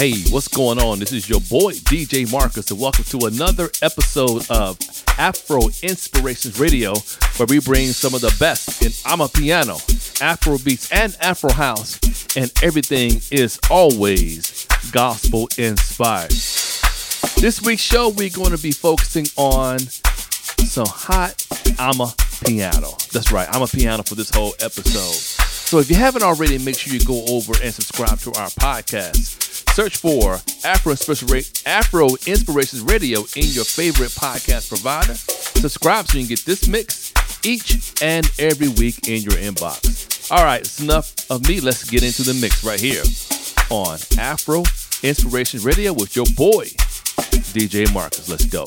Hey, what's going on? This is your boy DJ Marcus, and welcome to another episode of Afro Inspirations Radio, where we bring some of the best in Amapiano, Afro beats, and Afro house, and everything is always gospel inspired. This week's show, we're going to be focusing on some hot Ama piano. That's right, Amapiano for this whole episode. So if you haven't already, make sure you go over and subscribe to our podcast. Search for Afro, Afro Inspirations Radio in your favorite podcast provider. Subscribe so you can get this mix each and every week in your inbox. All right, it's enough of me. Let's get into the mix right here on Afro Inspirations Radio with your boy, DJ Marcus. Let's go.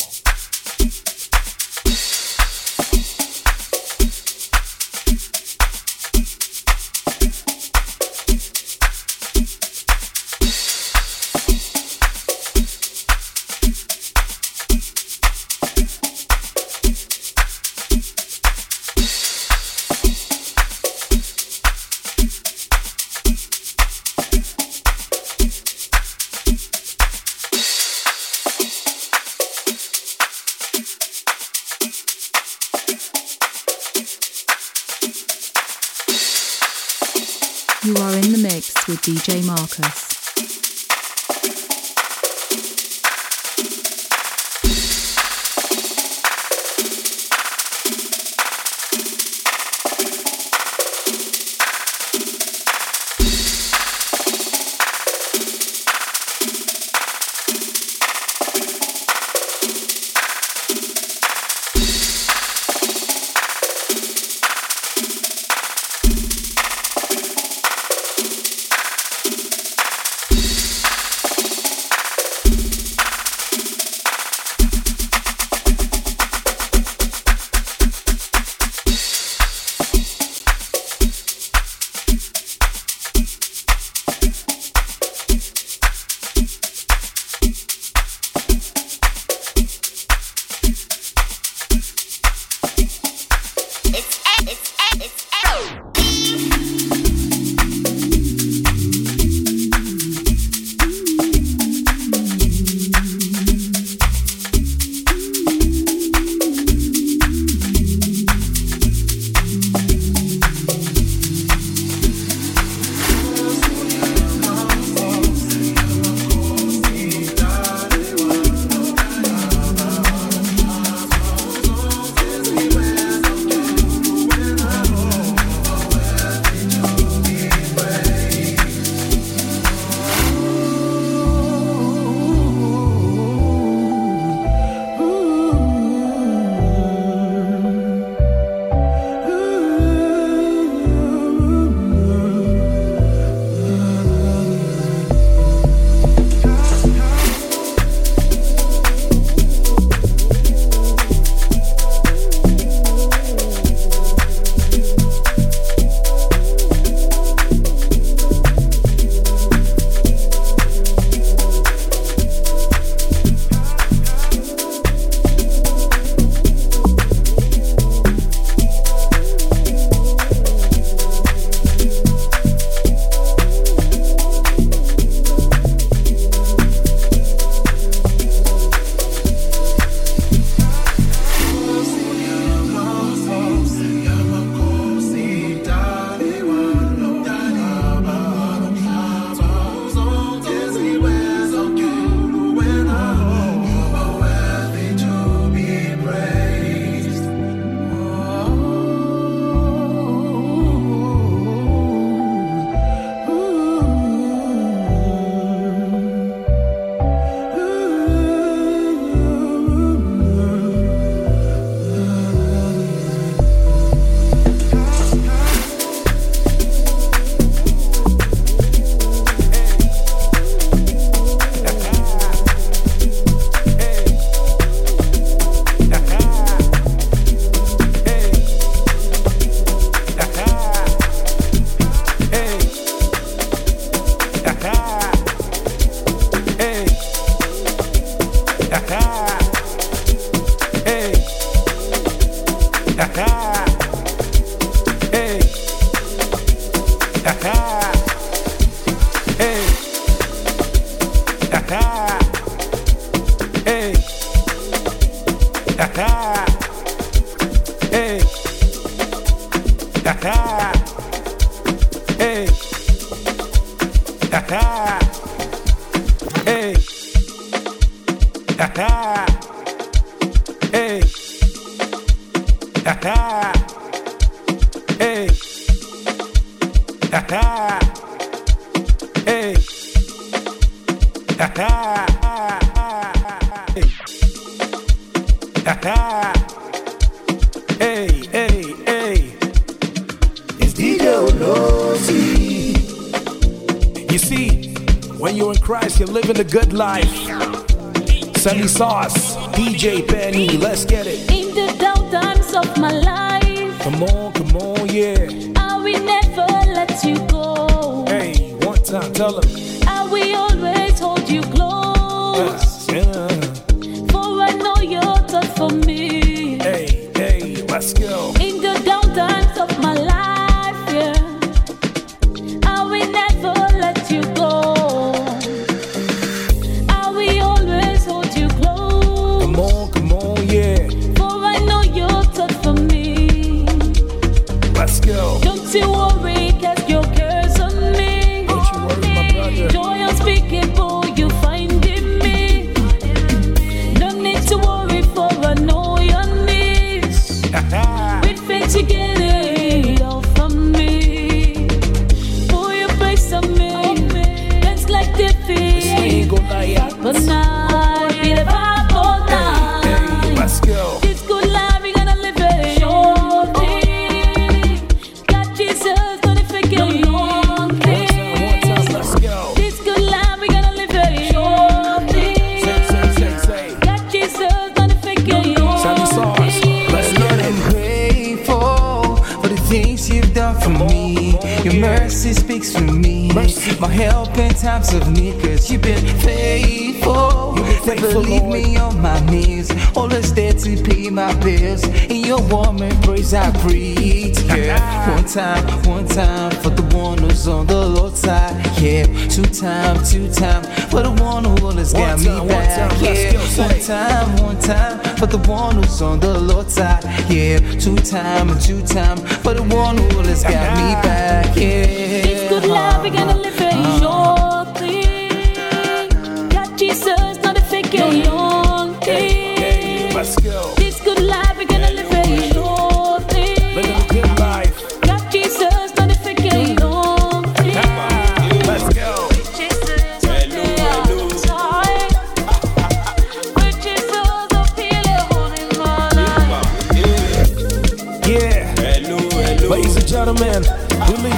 With DJ Marcus.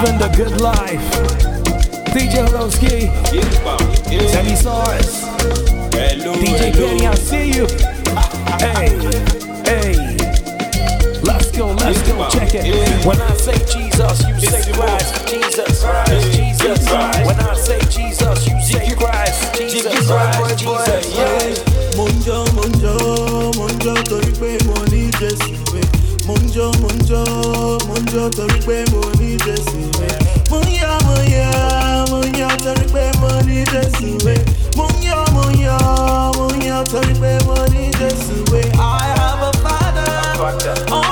living the good life. DJ Horowski, Sammy Sars, DJ Penny, I see you. hey, hey, let's go, let's go, check it. When I say Jesus, you say Christ, Jesus, Christ, Jesus. When I say Jesus, you say Christ, Jesus, Christ, Jesus. Mo ń jọ́ mo ń jọ́ mo ń jọ́ mo ń jó mo ń jó mo ń jó torí pé mo ní jésù rẹ. Mo ń yọ mo yọ mo ń yọ torí pé mo ní jésù rẹ. Mo ń mo mo ń torí pé mo ní jésù rẹ. I have a father.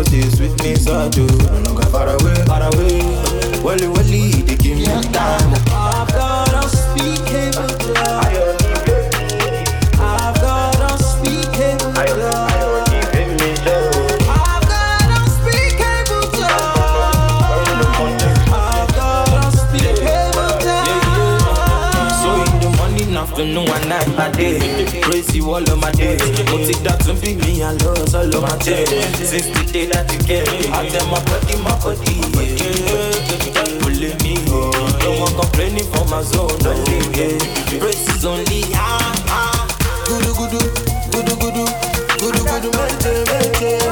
all this with me, so I do. Far away, far away. Wally, wally, they give me time. You all of my days. Mo ti dá tún bí mi àlọ́ sọ́lọ́ máa jẹ́. Since the day that you get me, I tell my body, my body. Pulling me, no more complaining for my zone. No, yeah. Praise is only ah ah. Gudu gudu, gudu gudu, gudu gudu mente mente.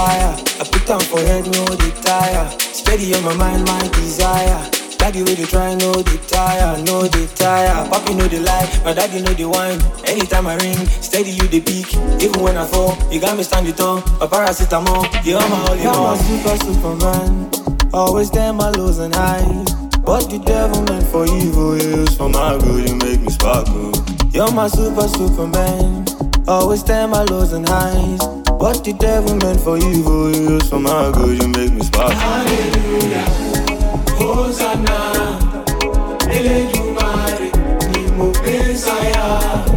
Fire. I put down for head, no the tire. Steady on my mind, my desire. Daddy with the try, no the tire, no the tire. Papi know the lie, my daddy know the wine. Anytime I ring, steady you the peak. Even when I fall, you got me standing tall. My paracetamol, you are my only one. super superman. Always there my lows and highs. What the devil meant for evil is for my good. You make me sparkle. You're my super superman. Always stand my lows and highs. What the devil meant for evil is for my good. You make me sparkle. Hallelujah. Hosanna. Eledumare. Ni mo Messiah.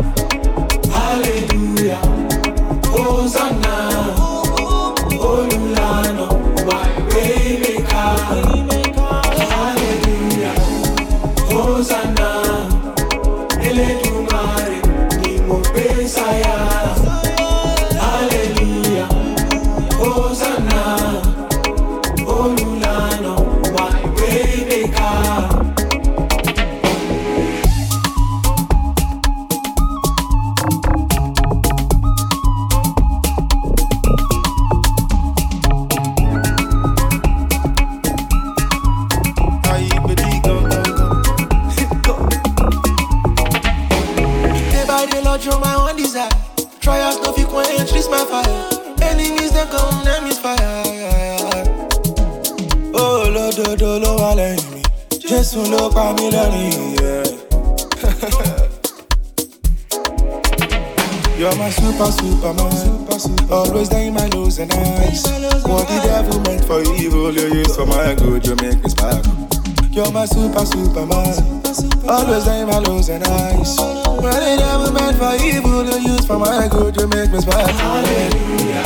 Super, superman. Super, super. Always there in my lows and highs. What the devil meant for evil, you use for my good, you make me sparkle. You're my super, superman. Always there in my lows and highs. What the devil meant for evil, you use for my good, you make me sparkle. Hallelujah.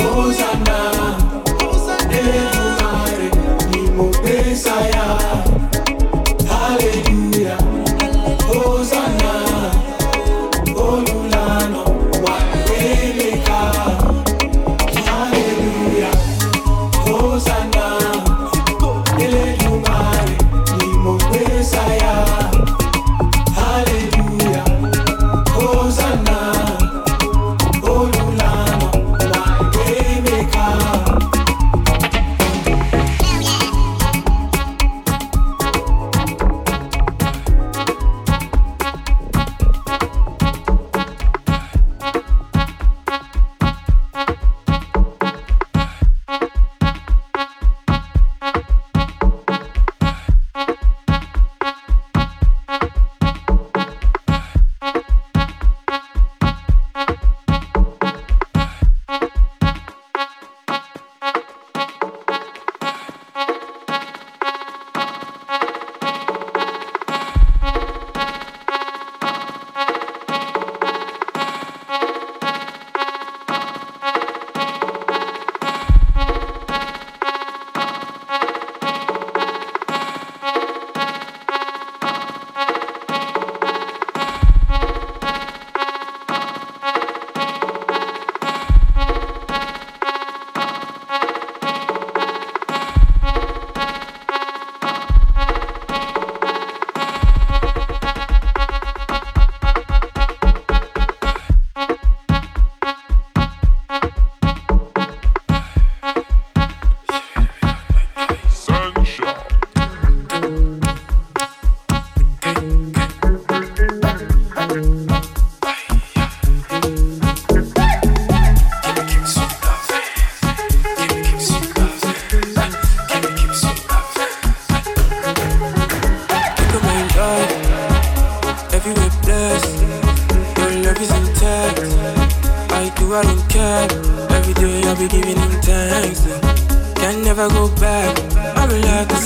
Hosanna. Eledumare. Ni mo Messiah.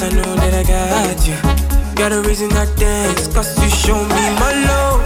I know that I got you. Got a reason I dance, cause you show me my love.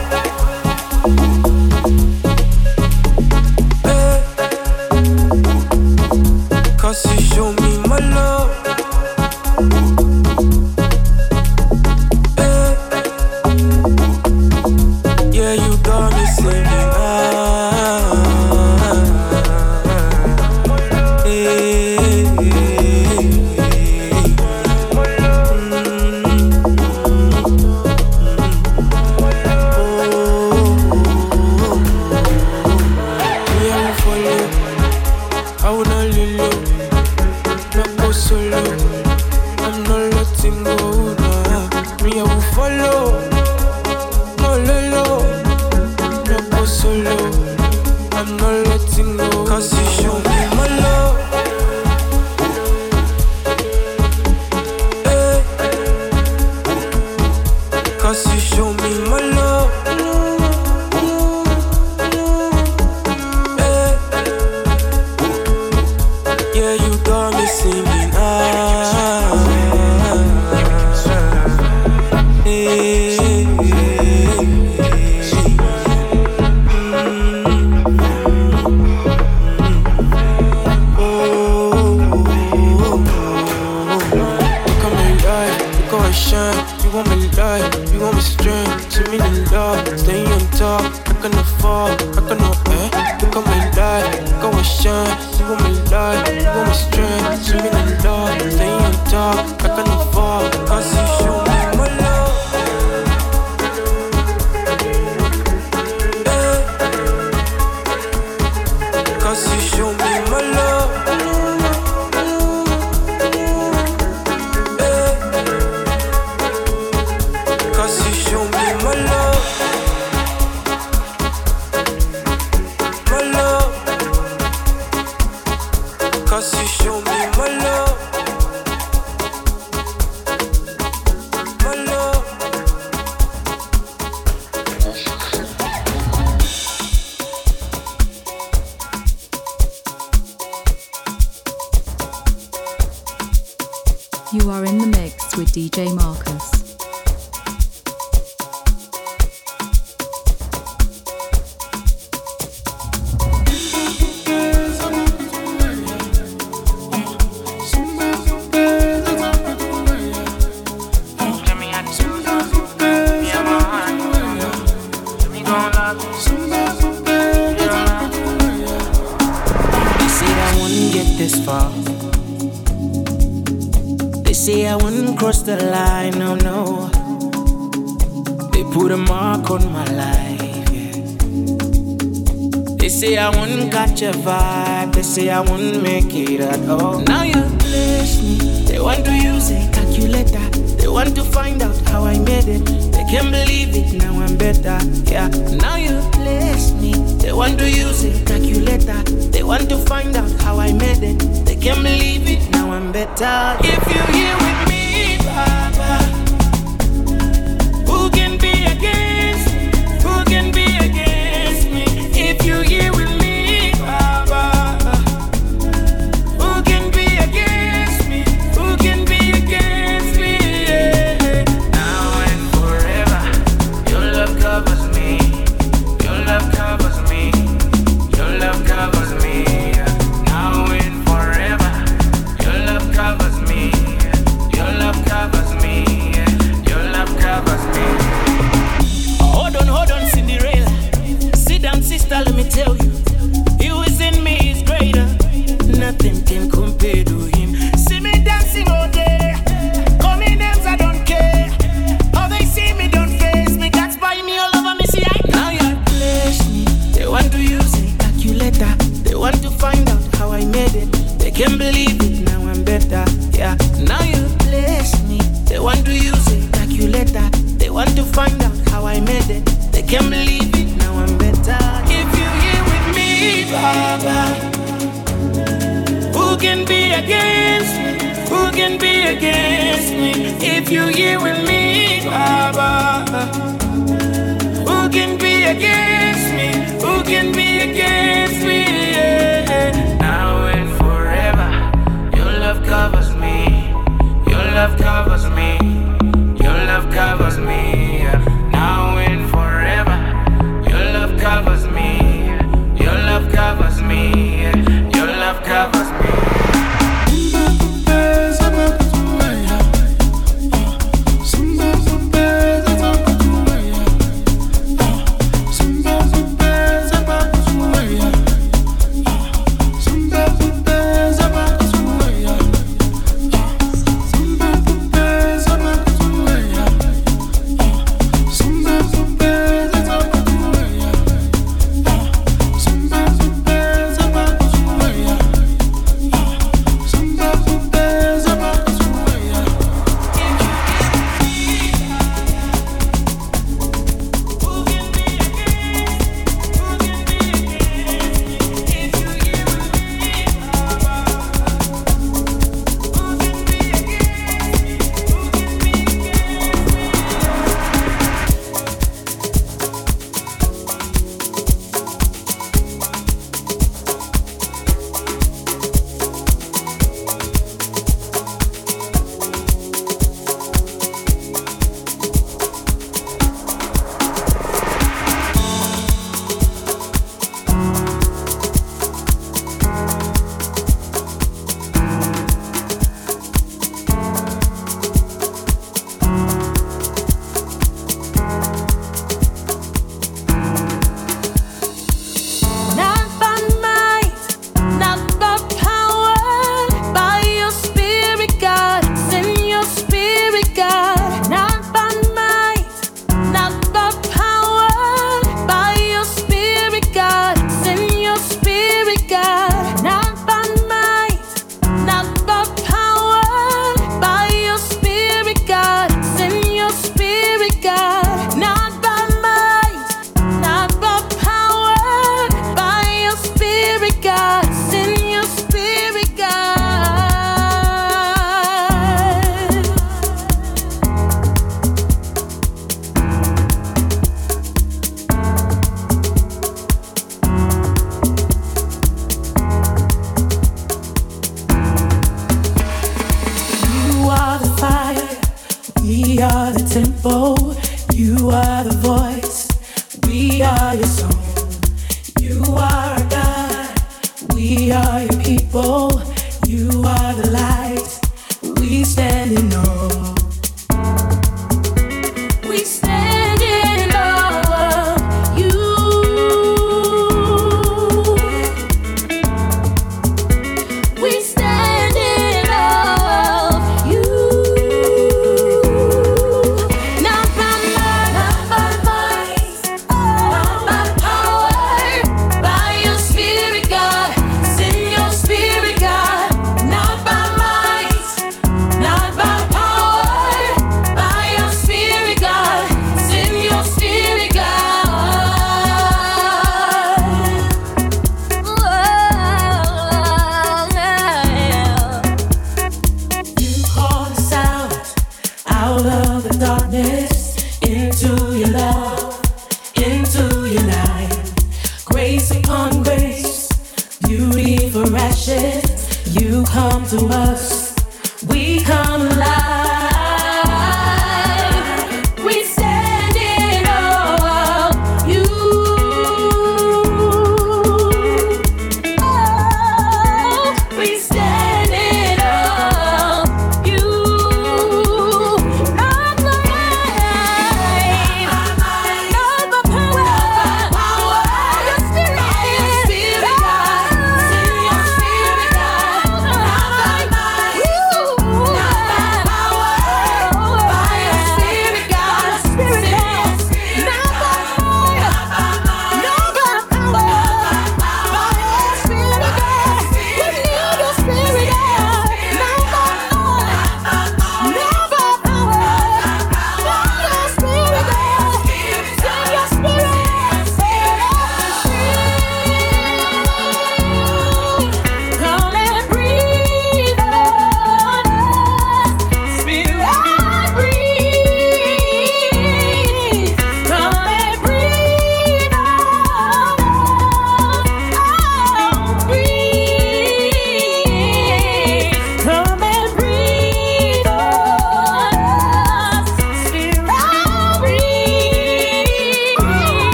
You come to us,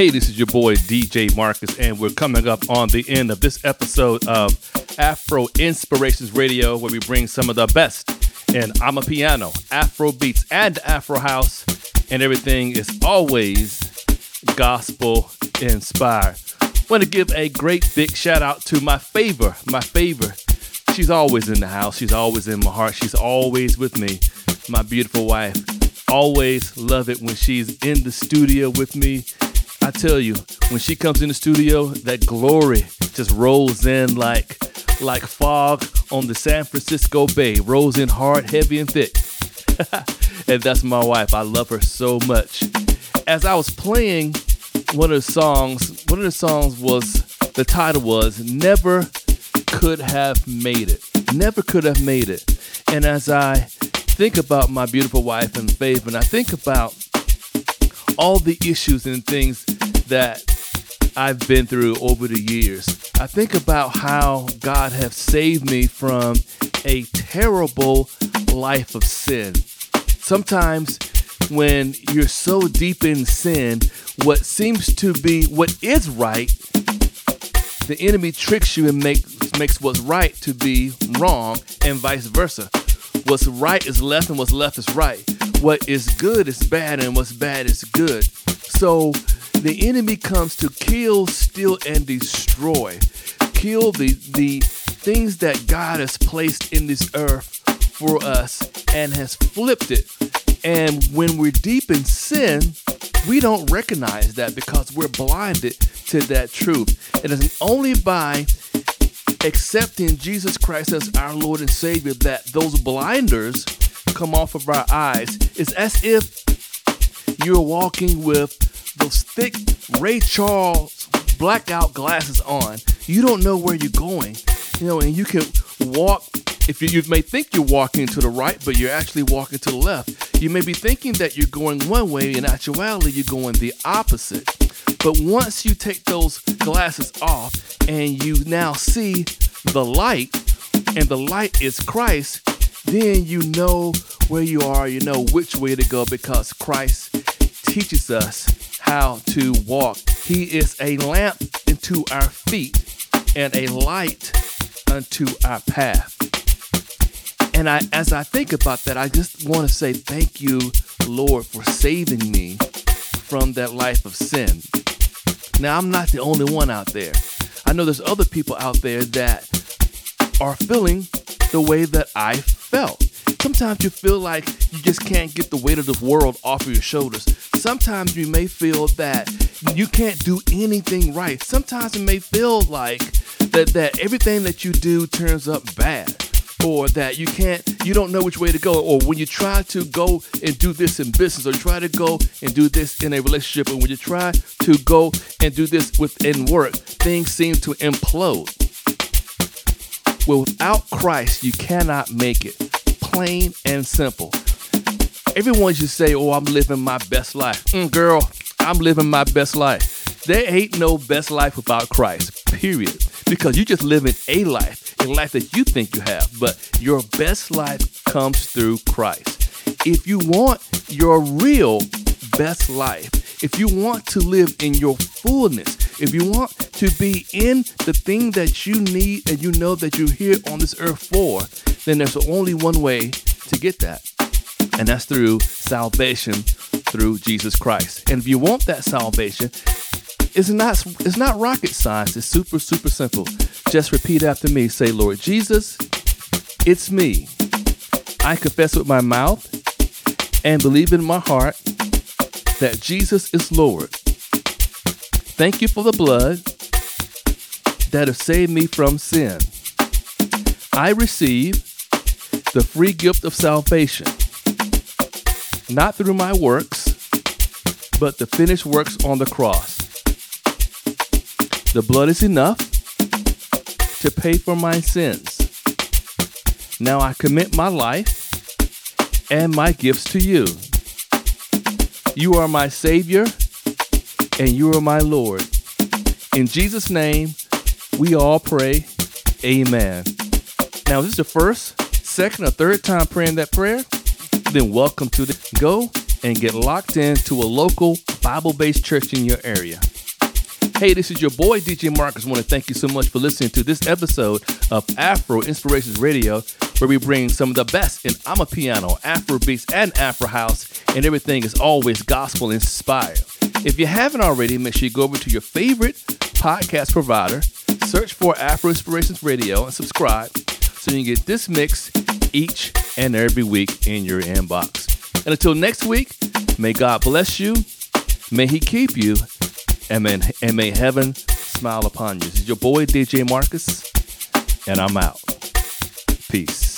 Hey, this is your boy DJ Marcus, and we're coming up on the end of this episode of Afro Inspirations Radio, where we bring some of the best in Amapiano, Afro beats, and Afro house, and everything is always gospel inspired. Want to give a great big shout out to my favor, my favor. She's always in the house. She's always in my heart. She's always with me. My beautiful wife. Always love it when she's in the studio with me. I tell you, when she comes in the studio, that glory just rolls in like like fog on the San Francisco Bay, rolls in hard, heavy, and thick. and that's my wife. I love her so much. As I was playing one of the songs, one of the songs was the title was Never Could Have Made It. Never could have made it. And as I think about my beautiful wife and Faith, and I think about all the issues and things that I've been through over the years. I think about how God has saved me from a terrible life of sin. Sometimes when you're so deep in sin, what seems to be what is right, the enemy tricks you and makes makes what's right to be wrong and vice versa. What's right is left and what's left is right. What is good is bad and what's bad is good. So the enemy comes to kill, steal, and destroy. Kill the the things that God has placed in this earth for us and has flipped it. And when we're deep in sin, we don't recognize that because we're blinded to that truth. It is only by accepting Jesus Christ as our Lord and Savior that those blinders come off of our eyes. It's as if you're walking with those thick Ray Charles blackout glasses on. You don't know where you're going, you know, and you can walk. If you, you may think you're walking to the right, but you're actually walking to the left. You may be thinking that you're going one way, in actuality, you're going the opposite. But once you take those glasses off and you now see the light, and the light is Christ, then you know where you are, you know which way to go because Christ teaches us how to walk. He is a lamp into our feet and a light unto our path. And I as I think about that, I just want to say thank you, Lord, for saving me from that life of sin. Now, I'm not the only one out there. I know there's other people out there that are feeling the way that I felt. Sometimes you feel like you just can't get the weight of the world off of your shoulders. Sometimes you may feel that you can't do anything right. Sometimes it may feel like that that everything that you do turns up bad or that. You can't you don't know which way to go. Or when you try to go and do this in business or try to go and do this in a relationship or when you try to go and do this within work things seem to implode. Without christ you cannot make it. Plain and simple. Everyone should say oh i'm living my best life. Mm, girl i'm living my best life there ain't no best life without christ period because you just living a life a life that you think you have, but your best life comes through Christ. if you want your real best life, if you want to live in your fullness, if you want to be in the thing that you need and you know that you're here on this earth for, then there's only one way to get that. And that's through salvation through Jesus Christ. And if you want that salvation, it's not it's not rocket science. It's super super simple. Just repeat after me. Say, "Lord Jesus, it's me. I confess with my mouth and believe in my heart that Jesus is Lord. Thank you for the blood that has saved me from sin. I receive the free gift of salvation, not through my works, but the finished works on the cross. The blood is enough to pay for my sins. Now I commit my life and my gifts to you. You are my Savior and you are my Lord. In Jesus' name, we all pray, Amen. Now, if this is the first, second, or third time praying that prayer, then welcome to the go and get locked in to a local Bible based church in your area. Hey, this is your boy DJ Marcus. I want to thank you so much for listening to this episode of Afro Inspirations Radio, where we bring some of the best in Amapiano, Afro beats, and Afro house, and everything is always gospel inspired. If you haven't already, make sure you go over to your favorite podcast provider, search for Afro Inspirations Radio, and subscribe so you can get this mix each and every week in your inbox. And until next week, may God bless you, may He keep you, and may, and may heaven smile upon you. This is your boy, DJ Marcus, and I'm out. Peace.